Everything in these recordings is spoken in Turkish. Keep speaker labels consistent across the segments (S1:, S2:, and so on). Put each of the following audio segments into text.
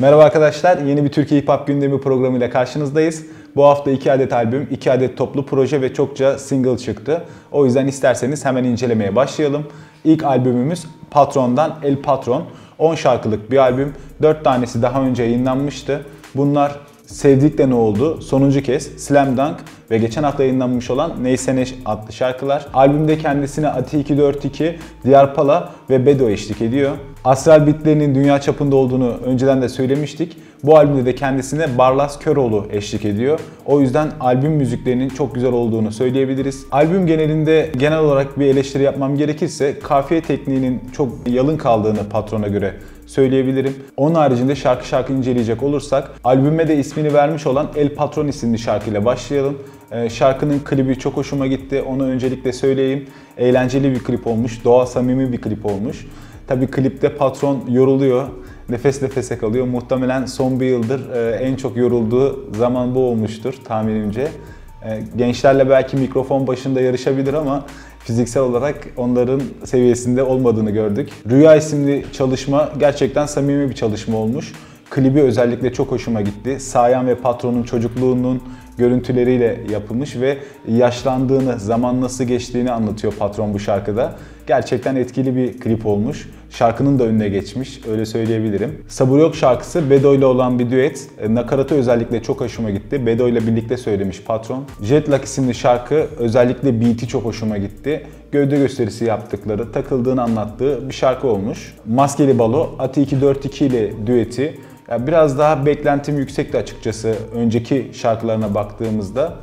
S1: Merhaba arkadaşlar, yeni bir Türkiye Hip Hop gündemi programıyla karşınızdayız. Bu hafta 2 adet albüm, 2 adet toplu proje ve çokça single çıktı. O yüzden isterseniz hemen incelemeye başlayalım. İlk albümümüz Patron'dan El Patron. 10 şarkılık bir albüm, 4 tanesi daha önce yayınlanmıştı. Bunlar Sevdik de ne oldu? Sonuncu kez Slam Dunk ve geçen hafta yayınlanmış olan Neyse Neş adlı şarkılar. Albümde kendisine Ati 242, Diyarpala ve Bedo eşlik ediyor. Astral Beat'lerinin dünya çapında olduğunu önceden de söylemiştik. Bu albümde de kendisine Barlas Köroğlu eşlik ediyor. O yüzden albüm müziklerinin çok güzel olduğunu söyleyebiliriz. Albüm genelinde genel olarak bir eleştiri yapmam gerekirse kafiye tekniğinin çok yalın kaldığını patrona göre söyleyebilirim. Onun haricinde şarkı şarkı inceleyecek olursak albüme de ismini vermiş olan El Patron isimli şarkıyla başlayalım. Ee, şarkının klibi çok hoşuma gitti. Onu öncelikle söyleyeyim. Eğlenceli bir klip olmuş. Doğa samimi bir klip olmuş. Tabi klipte patron yoruluyor. Nefes nefese kalıyor. Muhtemelen son bir yıldır e, en çok yorulduğu zaman bu olmuştur tahminimce. E, gençlerle belki mikrofon başında yarışabilir ama fiziksel olarak onların seviyesinde olmadığını gördük. Rüya isimli çalışma gerçekten samimi bir çalışma olmuş. Klibi özellikle çok hoşuma gitti. Sayan ve patronun çocukluğunun görüntüleriyle yapılmış ve yaşlandığını, zaman nasıl geçtiğini anlatıyor patron bu şarkıda. Gerçekten etkili bir klip olmuş. Şarkının da önüne geçmiş, öyle söyleyebilirim. Sabır Yok şarkısı Bedo ile olan bir düet. E, nakaratı özellikle çok hoşuma gitti. Bedo ile birlikte söylemiş patron. Jetlag isimli şarkı özellikle beat'i çok hoşuma gitti. Gövde gösterisi yaptıkları, takıldığını anlattığı bir şarkı olmuş. Maskeli Balo, Ati 242 ile düeti biraz daha beklentim yüksekti açıkçası önceki şarkılarına baktığımızda.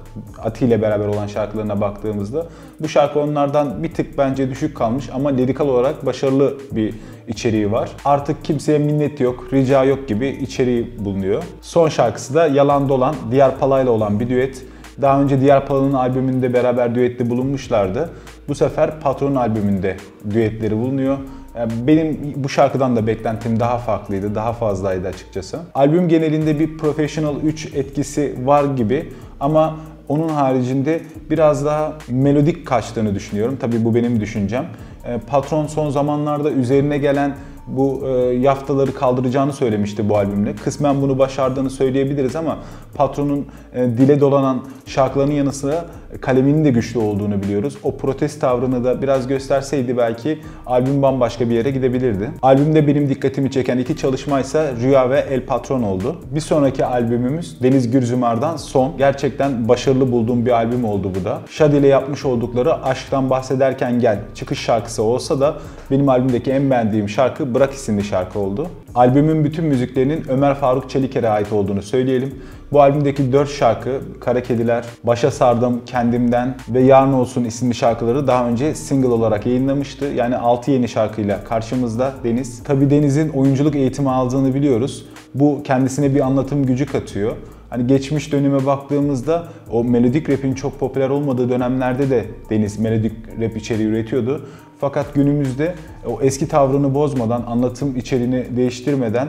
S1: Ati ile beraber olan şarkılarına baktığımızda. Bu şarkı onlardan bir tık bence düşük kalmış ama lirikal olarak başarılı bir içeriği var. Artık kimseye minnet yok, rica yok gibi içeriği bulunuyor. Son şarkısı da Yalan Dolan, Diğer Palay'la olan bir düet. Daha önce Diğer Pala'nın albümünde beraber düetli bulunmuşlardı. Bu sefer Patron albümünde düetleri bulunuyor. Benim bu şarkıdan da beklentim daha farklıydı, daha fazlaydı açıkçası. Albüm genelinde bir Professional 3 etkisi var gibi ama onun haricinde biraz daha melodik kaçtığını düşünüyorum. Tabii bu benim düşüncem. Patron son zamanlarda üzerine gelen bu e, yaftaları kaldıracağını söylemişti bu albümle. Kısmen bunu başardığını söyleyebiliriz ama patronun e, dile dolanan şarkılarının yanı sıra kaleminin de güçlü olduğunu biliyoruz. O protest tavrını da biraz gösterseydi belki albüm bambaşka bir yere gidebilirdi. Albümde benim dikkatimi çeken iki çalışma ise Rüya ve El Patron oldu. Bir sonraki albümümüz Deniz Gürzümar'dan Son. Gerçekten başarılı bulduğum bir albüm oldu bu da. Shadi ile yapmış oldukları Aşktan Bahsederken Gel çıkış şarkısı olsa da benim albümdeki en beğendiğim şarkı Bırak isimli şarkı oldu. Albümün bütün müziklerinin Ömer Faruk Çeliker'e ait olduğunu söyleyelim. Bu albümdeki 4 şarkı Kara Kediler, Başa Sardım, Kendimden ve Yarın Olsun isimli şarkıları daha önce single olarak yayınlamıştı. Yani 6 yeni şarkıyla karşımızda Deniz. Tabi Deniz'in oyunculuk eğitimi aldığını biliyoruz. Bu kendisine bir anlatım gücü katıyor. Hani geçmiş döneme baktığımızda o melodik rap'in çok popüler olmadığı dönemlerde de Deniz melodik rap içeriği üretiyordu. Fakat günümüzde o eski tavrını bozmadan, anlatım içeriğini değiştirmeden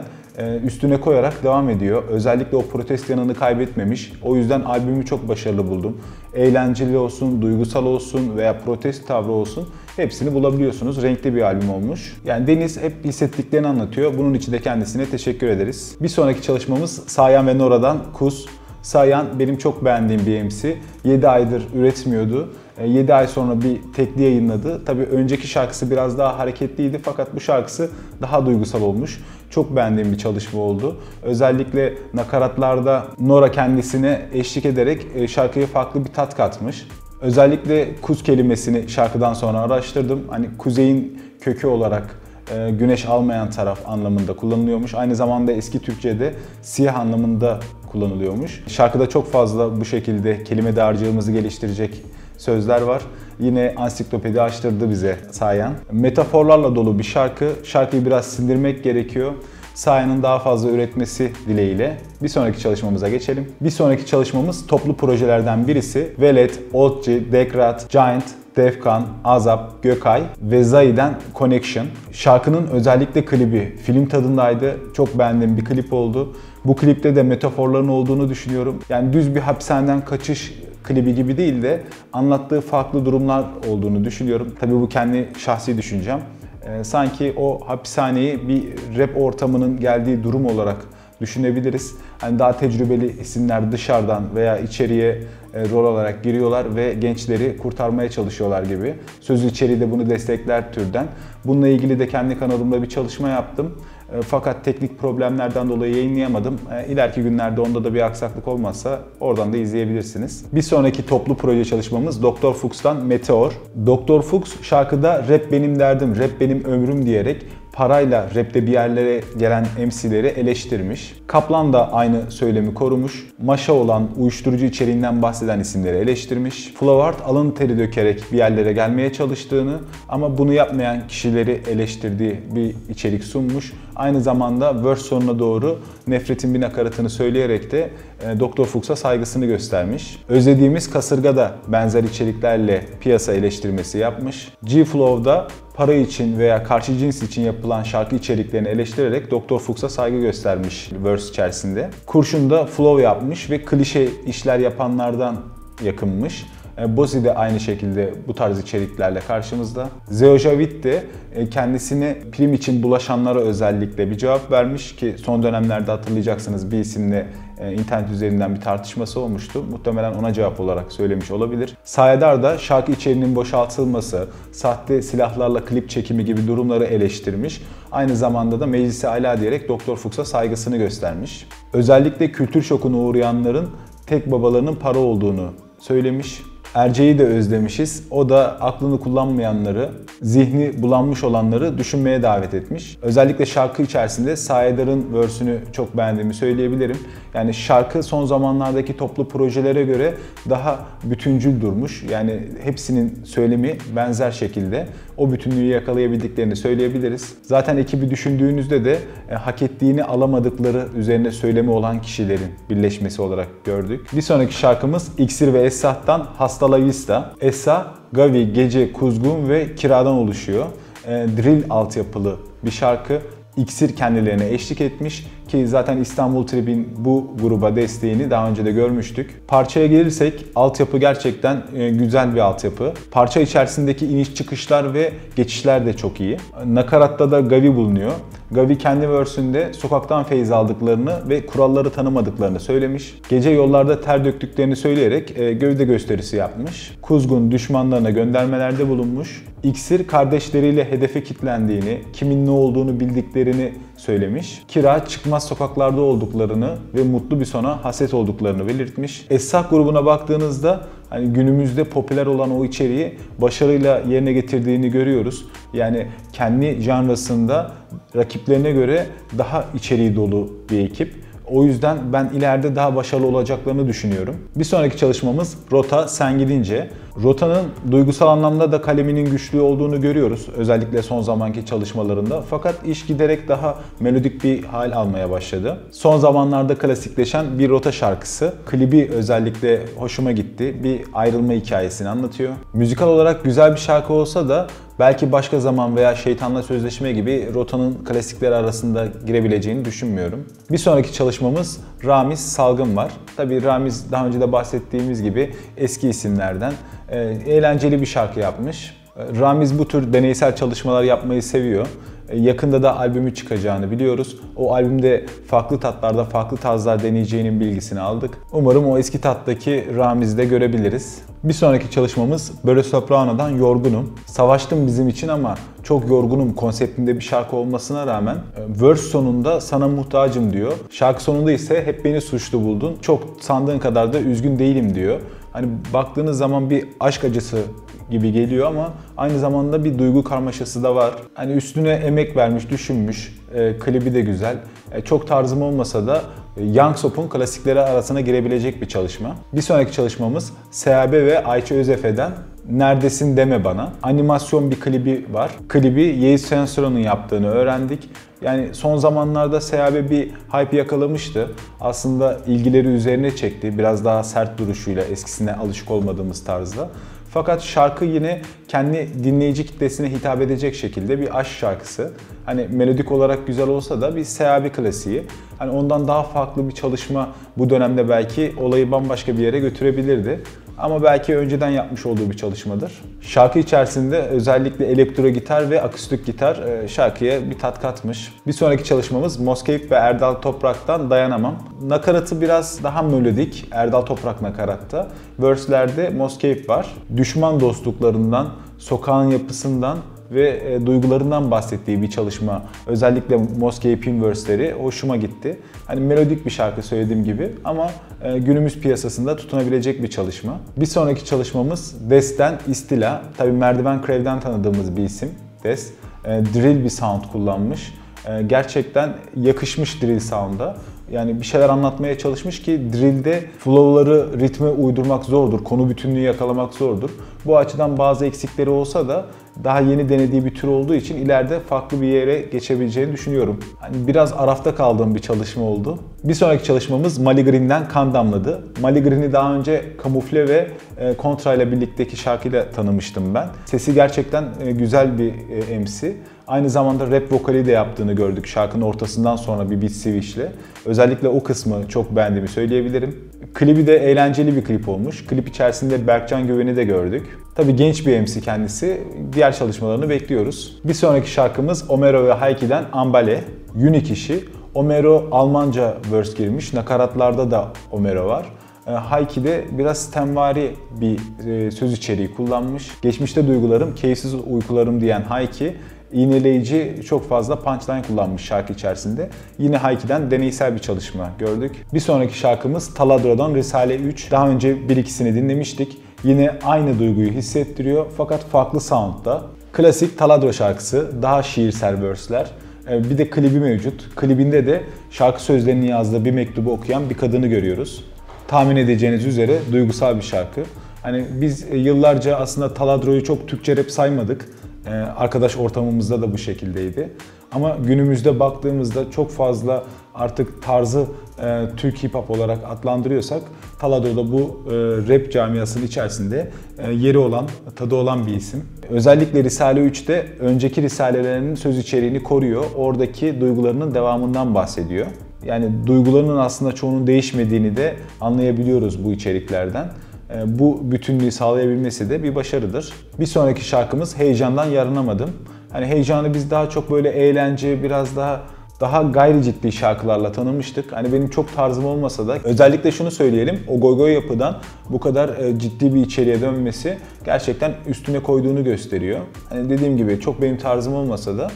S1: üstüne koyarak devam ediyor. Özellikle o protest yanını kaybetmemiş. O yüzden albümü çok başarılı buldum. Eğlenceli olsun, duygusal olsun veya protest tavrı olsun hepsini bulabiliyorsunuz. Renkli bir albüm olmuş. Yani Deniz hep hissettiklerini anlatıyor. Bunun için de kendisine teşekkür ederiz. Bir sonraki çalışmamız Sayan ve Nora'dan Kuz. Sayan benim çok beğendiğim bir MC. 7 aydır üretmiyordu. 7 e, ay sonra bir tekli yayınladı. Tabii önceki şarkısı biraz daha hareketliydi fakat bu şarkısı daha duygusal olmuş. Çok beğendiğim bir çalışma oldu. Özellikle nakaratlarda Nora kendisine eşlik ederek e, şarkıya farklı bir tat katmış. Özellikle kuz kelimesini şarkıdan sonra araştırdım. Hani kuzeyin kökü olarak e, güneş almayan taraf anlamında kullanılıyormuş. Aynı zamanda eski Türkçe'de siyah anlamında kullanılıyormuş. Şarkıda çok fazla bu şekilde kelime dağarcığımızı geliştirecek sözler var. Yine ansiklopedi açtırdı bize Sayan. Metaforlarla dolu bir şarkı. Şarkıyı biraz sindirmek gerekiyor. Sayan'ın daha fazla üretmesi dileğiyle bir sonraki çalışmamıza geçelim. Bir sonraki çalışmamız toplu projelerden birisi. Velet, Otci, Dekrat, Giant, Defkan, Azap, Gökay ve Zayden Connection. Şarkının özellikle klibi film tadındaydı. Çok beğendiğim bir klip oldu. Bu klipte de metaforların olduğunu düşünüyorum. Yani düz bir hapishaneden kaçış klibi gibi değil de anlattığı farklı durumlar olduğunu düşünüyorum. Tabii bu kendi şahsi düşüncem. Ee, sanki o hapishaneyi bir rap ortamının geldiği durum olarak düşünebiliriz. Hani daha tecrübeli isimler dışarıdan veya içeriye e, rol olarak giriyorlar ve gençleri kurtarmaya çalışıyorlar gibi. Söz içeriği de bunu destekler türden. Bununla ilgili de kendi kanalımda bir çalışma yaptım. E, fakat teknik problemlerden dolayı yayınlayamadım. E, ileriki günlerde onda da bir aksaklık olmazsa oradan da izleyebilirsiniz. Bir sonraki toplu proje çalışmamız Dr. Fuchs'tan Meteor. Dr. Fuchs şarkıda rap benim derdim, rap benim ömrüm diyerek parayla rapte bir yerlere gelen MC'leri eleştirmiş. Kaplan da aynı söylemi korumuş. Maşa olan uyuşturucu içeriğinden bahseden isimleri eleştirmiş. Flowart alın teri dökerek bir yerlere gelmeye çalıştığını ama bunu yapmayan kişileri eleştirdiği bir içerik sunmuş. Aynı zamanda verse sonuna doğru nefretin bir nakaratını söyleyerek de e, Dr. Fuchs'a saygısını göstermiş. Özlediğimiz Kasırga da benzer içeriklerle piyasa eleştirmesi yapmış. G-Flow'da para için veya karşı cins için yapılan şarkı içeriklerini eleştirerek Dr. Fuchs'a saygı göstermiş verse içerisinde. Kurşun'da flow yapmış ve klişe işler yapanlardan yakınmış. E, Bozi de aynı şekilde bu tarz içeriklerle karşımızda. Zeo de e, kendisini prim için bulaşanlara özellikle bir cevap vermiş ki son dönemlerde hatırlayacaksınız bir isimle e, internet üzerinden bir tartışması olmuştu. Muhtemelen ona cevap olarak söylemiş olabilir. Sayedar da şarkı içeriğinin boşaltılması, sahte silahlarla klip çekimi gibi durumları eleştirmiş. Aynı zamanda da meclise ala diyerek Doktor Fuchs'a saygısını göstermiş. Özellikle kültür şokuna uğrayanların tek babalarının para olduğunu söylemiş. Erce'yi de özlemişiz. O da aklını kullanmayanları, zihni bulanmış olanları düşünmeye davet etmiş. Özellikle şarkı içerisinde Sayedar'ın versünü çok beğendiğimi söyleyebilirim. Yani şarkı son zamanlardaki toplu projelere göre daha bütüncül durmuş. Yani hepsinin söylemi benzer şekilde o bütünlüğü yakalayabildiklerini söyleyebiliriz. Zaten ekibi düşündüğünüzde de e, hak ettiğini alamadıkları üzerine söylemi olan kişilerin birleşmesi olarak gördük. Bir sonraki şarkımız İksir ve Esah'tan Hasta La Vista. Esa, Gavi, Gece, Kuzgun ve Kiradan oluşuyor. E, drill altyapılı bir şarkı. İksir kendilerine eşlik etmiş ki zaten İstanbul Trip'in bu gruba desteğini daha önce de görmüştük. Parçaya gelirsek altyapı gerçekten e, güzel bir altyapı. Parça içerisindeki iniş çıkışlar ve geçişler de çok iyi. Nakaratta da Gavi bulunuyor. Gavi kendi versünde sokaktan feyiz aldıklarını ve kuralları tanımadıklarını söylemiş. Gece yollarda ter döktüklerini söyleyerek e, gövde gösterisi yapmış. Kuzgun düşmanlarına göndermelerde bulunmuş. İksir kardeşleriyle hedefe kitlendiğini, kimin ne olduğunu bildiklerini söylemiş. Kira çıkmaz sokaklarda olduklarını ve mutlu bir sona haset olduklarını belirtmiş. Essak grubuna baktığınızda hani günümüzde popüler olan o içeriği başarıyla yerine getirdiğini görüyoruz. Yani kendi janrasında rakiplerine göre daha içeriği dolu bir ekip. O yüzden ben ileride daha başarılı olacaklarını düşünüyorum. Bir sonraki çalışmamız Rota Sen Gidince. Rota'nın duygusal anlamda da kaleminin güçlü olduğunu görüyoruz. Özellikle son zamanki çalışmalarında. Fakat iş giderek daha melodik bir hal almaya başladı. Son zamanlarda klasikleşen bir Rota şarkısı. Klibi özellikle hoşuma gitti. Bir ayrılma hikayesini anlatıyor. Müzikal olarak güzel bir şarkı olsa da belki başka zaman veya Şeytanla Sözleşme gibi Rota'nın klasikleri arasında girebileceğini düşünmüyorum. Bir sonraki çalışmamız Ramiz Salgın var. Tabii Ramiz daha önce de bahsettiğimiz gibi eski isimlerden eğlenceli bir şarkı yapmış. E, Ramiz bu tür deneysel çalışmalar yapmayı seviyor. E, yakında da albümü çıkacağını biliyoruz. O albümde farklı tatlarda farklı tarzlar deneyeceğinin bilgisini aldık. Umarım o eski tattaki Ramiz'i de görebiliriz. Bir sonraki çalışmamız Böyle Soprano'dan Yorgunum. Savaştım bizim için ama çok yorgunum konseptinde bir şarkı olmasına rağmen verse sonunda sana muhtacım diyor. Şarkı sonunda ise hep beni suçlu buldun. Çok sandığın kadar da üzgün değilim diyor. Hani baktığınız zaman bir aşk acısı gibi geliyor ama aynı zamanda bir duygu karmaşası da var. Hani üstüne emek vermiş, düşünmüş. E, klibi de güzel. E, çok tarzım olmasa da e, Young Sop'un klasikleri arasına girebilecek bir çalışma. Bir sonraki çalışmamız SHB ve Ayça Özefe'den Neredesin deme bana. Animasyon bir klibi var. Klibi Yeis Sensoron'un yaptığını öğrendik. Yani son zamanlarda SHB bir hype yakalamıştı. Aslında ilgileri üzerine çekti. Biraz daha sert duruşuyla eskisine alışık olmadığımız tarzda. Fakat şarkı yine kendi dinleyici kitlesine hitap edecek şekilde bir aşk şarkısı. Hani melodik olarak güzel olsa da bir seyabi klasiği. Hani ondan daha farklı bir çalışma bu dönemde belki olayı bambaşka bir yere götürebilirdi. Ama belki önceden yapmış olduğu bir çalışmadır. Şarkı içerisinde özellikle elektro gitar ve akustik gitar e, şarkıya bir tat katmış. Bir sonraki çalışmamız Moskeyip ve Erdal Toprak'tan Dayanamam. Nakaratı biraz daha melodik, Erdal Toprak nakaratta. Verse'lerde Moskeyip var. Düşman dostluklarından, sokağın yapısından ve e, duygularından bahsettiği bir çalışma. Özellikle Moscow Pinverse'leri hoşuma gitti. Hani melodik bir şarkı söylediğim gibi ama günümüz piyasasında tutunabilecek bir çalışma. Bir sonraki çalışmamız Des'ten İstila. Tabi Merdiven Crev'den tanıdığımız bir isim Des. E, drill bir sound kullanmış. E, gerçekten yakışmış drill sound'a. Yani bir şeyler anlatmaya çalışmış ki drill'de flow'ları ritme uydurmak zordur. Konu bütünlüğü yakalamak zordur. Bu açıdan bazı eksikleri olsa da daha yeni denediği bir tür olduğu için ileride farklı bir yere geçebileceğini düşünüyorum. Hani biraz arafta kaldığım bir çalışma oldu. Bir sonraki çalışmamız Mali Green'den Kan Damladı. Mali Green'i daha önce kamufle ve e, kontra ile birlikteki şarkıyla tanımıştım ben. Sesi gerçekten e, güzel bir e, MC. Aynı zamanda rap vokali de yaptığını gördük şarkının ortasından sonra bir beat switch ile. Özellikle o kısmı çok beğendiğimi söyleyebilirim. Klibi de eğlenceli bir klip olmuş. Klip içerisinde Berkcan Güven'i de gördük. Tabi genç bir MC kendisi. Diğer çalışmalarını bekliyoruz. Bir sonraki şarkımız Omero ve Hayki'den Ambale. Unique işi. Omero Almanca verse girmiş. Nakaratlarda da Omero var. E, Hayki'de biraz stemvari bir e, söz içeriği kullanmış. Geçmişte duygularım, keyifsiz uykularım diyen Hayki iğneleyici çok fazla punchline kullanmış şarkı içerisinde. Yine Hayki'den deneysel bir çalışma gördük. Bir sonraki şarkımız Taladro'dan Risale 3. Daha önce bir ikisini dinlemiştik. Yine aynı duyguyu hissettiriyor fakat farklı soundda. Klasik Taladro şarkısı, daha şiirsel verse'ler. Ee, bir de klibi mevcut. Klibinde de şarkı sözlerini yazdığı bir mektubu okuyan bir kadını görüyoruz. Tahmin edeceğiniz üzere duygusal bir şarkı. Hani biz yıllarca aslında Taladro'yu çok Türkçe rap saymadık. Ee, arkadaş ortamımızda da bu şekildeydi. Ama günümüzde baktığımızda çok fazla artık tarzı e, Türk hip hop olarak adlandırıyorsak Talado'da bu e, rap camiasının içerisinde e, yeri olan, tadı olan bir isim. Özellikle Risale 3'te önceki risalelerinin söz içeriğini koruyor. Oradaki duygularının devamından bahsediyor. Yani duygularının aslında çoğunun değişmediğini de anlayabiliyoruz bu içeriklerden. E, bu bütünlüğü sağlayabilmesi de bir başarıdır. Bir sonraki şarkımız Heyecandan Yarınamadım. Hani heyecanı biz daha çok böyle eğlence, biraz daha daha gayri ciddi şarkılarla tanımıştık. Hani benim çok tarzım olmasa da özellikle şunu söyleyelim. O goy goy yapıdan bu kadar e, ciddi bir içeriğe dönmesi gerçekten üstüne koyduğunu gösteriyor. Hani dediğim gibi çok benim tarzım olmasa da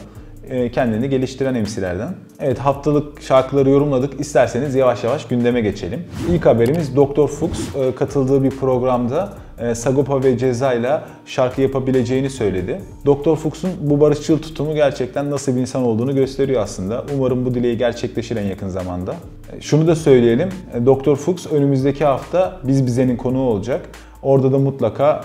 S1: e, kendini geliştiren MC'lerden. Evet haftalık şarkıları yorumladık. İsterseniz yavaş yavaş gündeme geçelim. İlk haberimiz Dr. Fuchs e, katıldığı bir programda Sagopa ve Ceza ile şarkı yapabileceğini söyledi. Dr. Fuchs'un bu barışçıl tutumu gerçekten nasıl bir insan olduğunu gösteriyor aslında. Umarım bu dileği gerçekleşir en yakın zamanda. Şunu da söyleyelim. Dr. Fuchs önümüzdeki hafta Biz Bize'nin konuğu olacak. Orada da mutlaka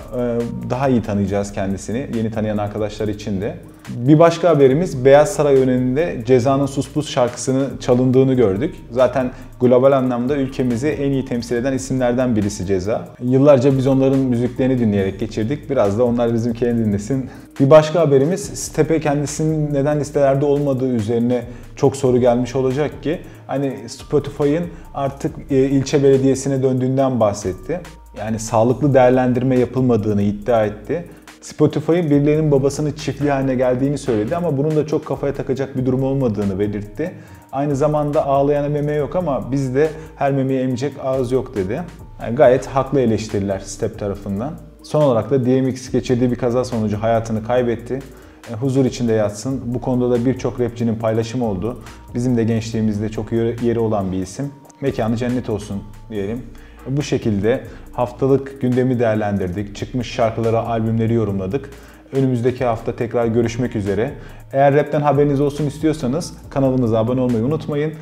S1: daha iyi tanıyacağız kendisini. Yeni tanıyan arkadaşlar için de. Bir başka haberimiz Beyaz Saray önünde Ceza'nın Sus Pus şarkısını çalındığını gördük. Zaten global anlamda ülkemizi en iyi temsil eden isimlerden birisi Ceza. Yıllarca biz onların müziklerini dinleyerek geçirdik. Biraz da onlar bizimkilerini dinlesin. Bir başka haberimiz Stepe kendisinin neden listelerde olmadığı üzerine çok soru gelmiş olacak ki hani Spotify'ın artık e, ilçe belediyesine döndüğünden bahsetti. Yani sağlıklı değerlendirme yapılmadığını iddia etti. Spotify'ın birilerinin babasının çiftliği haline geldiğini söyledi ama bunun da çok kafaya takacak bir durum olmadığını belirtti. Aynı zamanda ağlayana meme yok ama bizde her memeyi emecek ağız yok dedi. Yani gayet haklı eleştiriler Step tarafından. Son olarak da DMX geçirdiği bir kaza sonucu hayatını kaybetti. E, huzur içinde yatsın. Bu konuda da birçok rapçinin paylaşımı oldu. Bizim de gençliğimizde çok yeri olan bir isim. Mekanı cennet olsun diyelim. Bu şekilde haftalık gündemi değerlendirdik. Çıkmış şarkıları, albümleri yorumladık. Önümüzdeki hafta tekrar görüşmek üzere. Eğer rapten haberiniz olsun istiyorsanız kanalımıza abone olmayı unutmayın.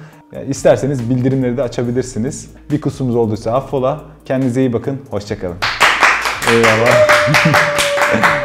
S1: İsterseniz bildirimleri de açabilirsiniz. Bir kusurumuz olduysa affola. Kendinize iyi bakın. Hoşçakalın. Eyvallah.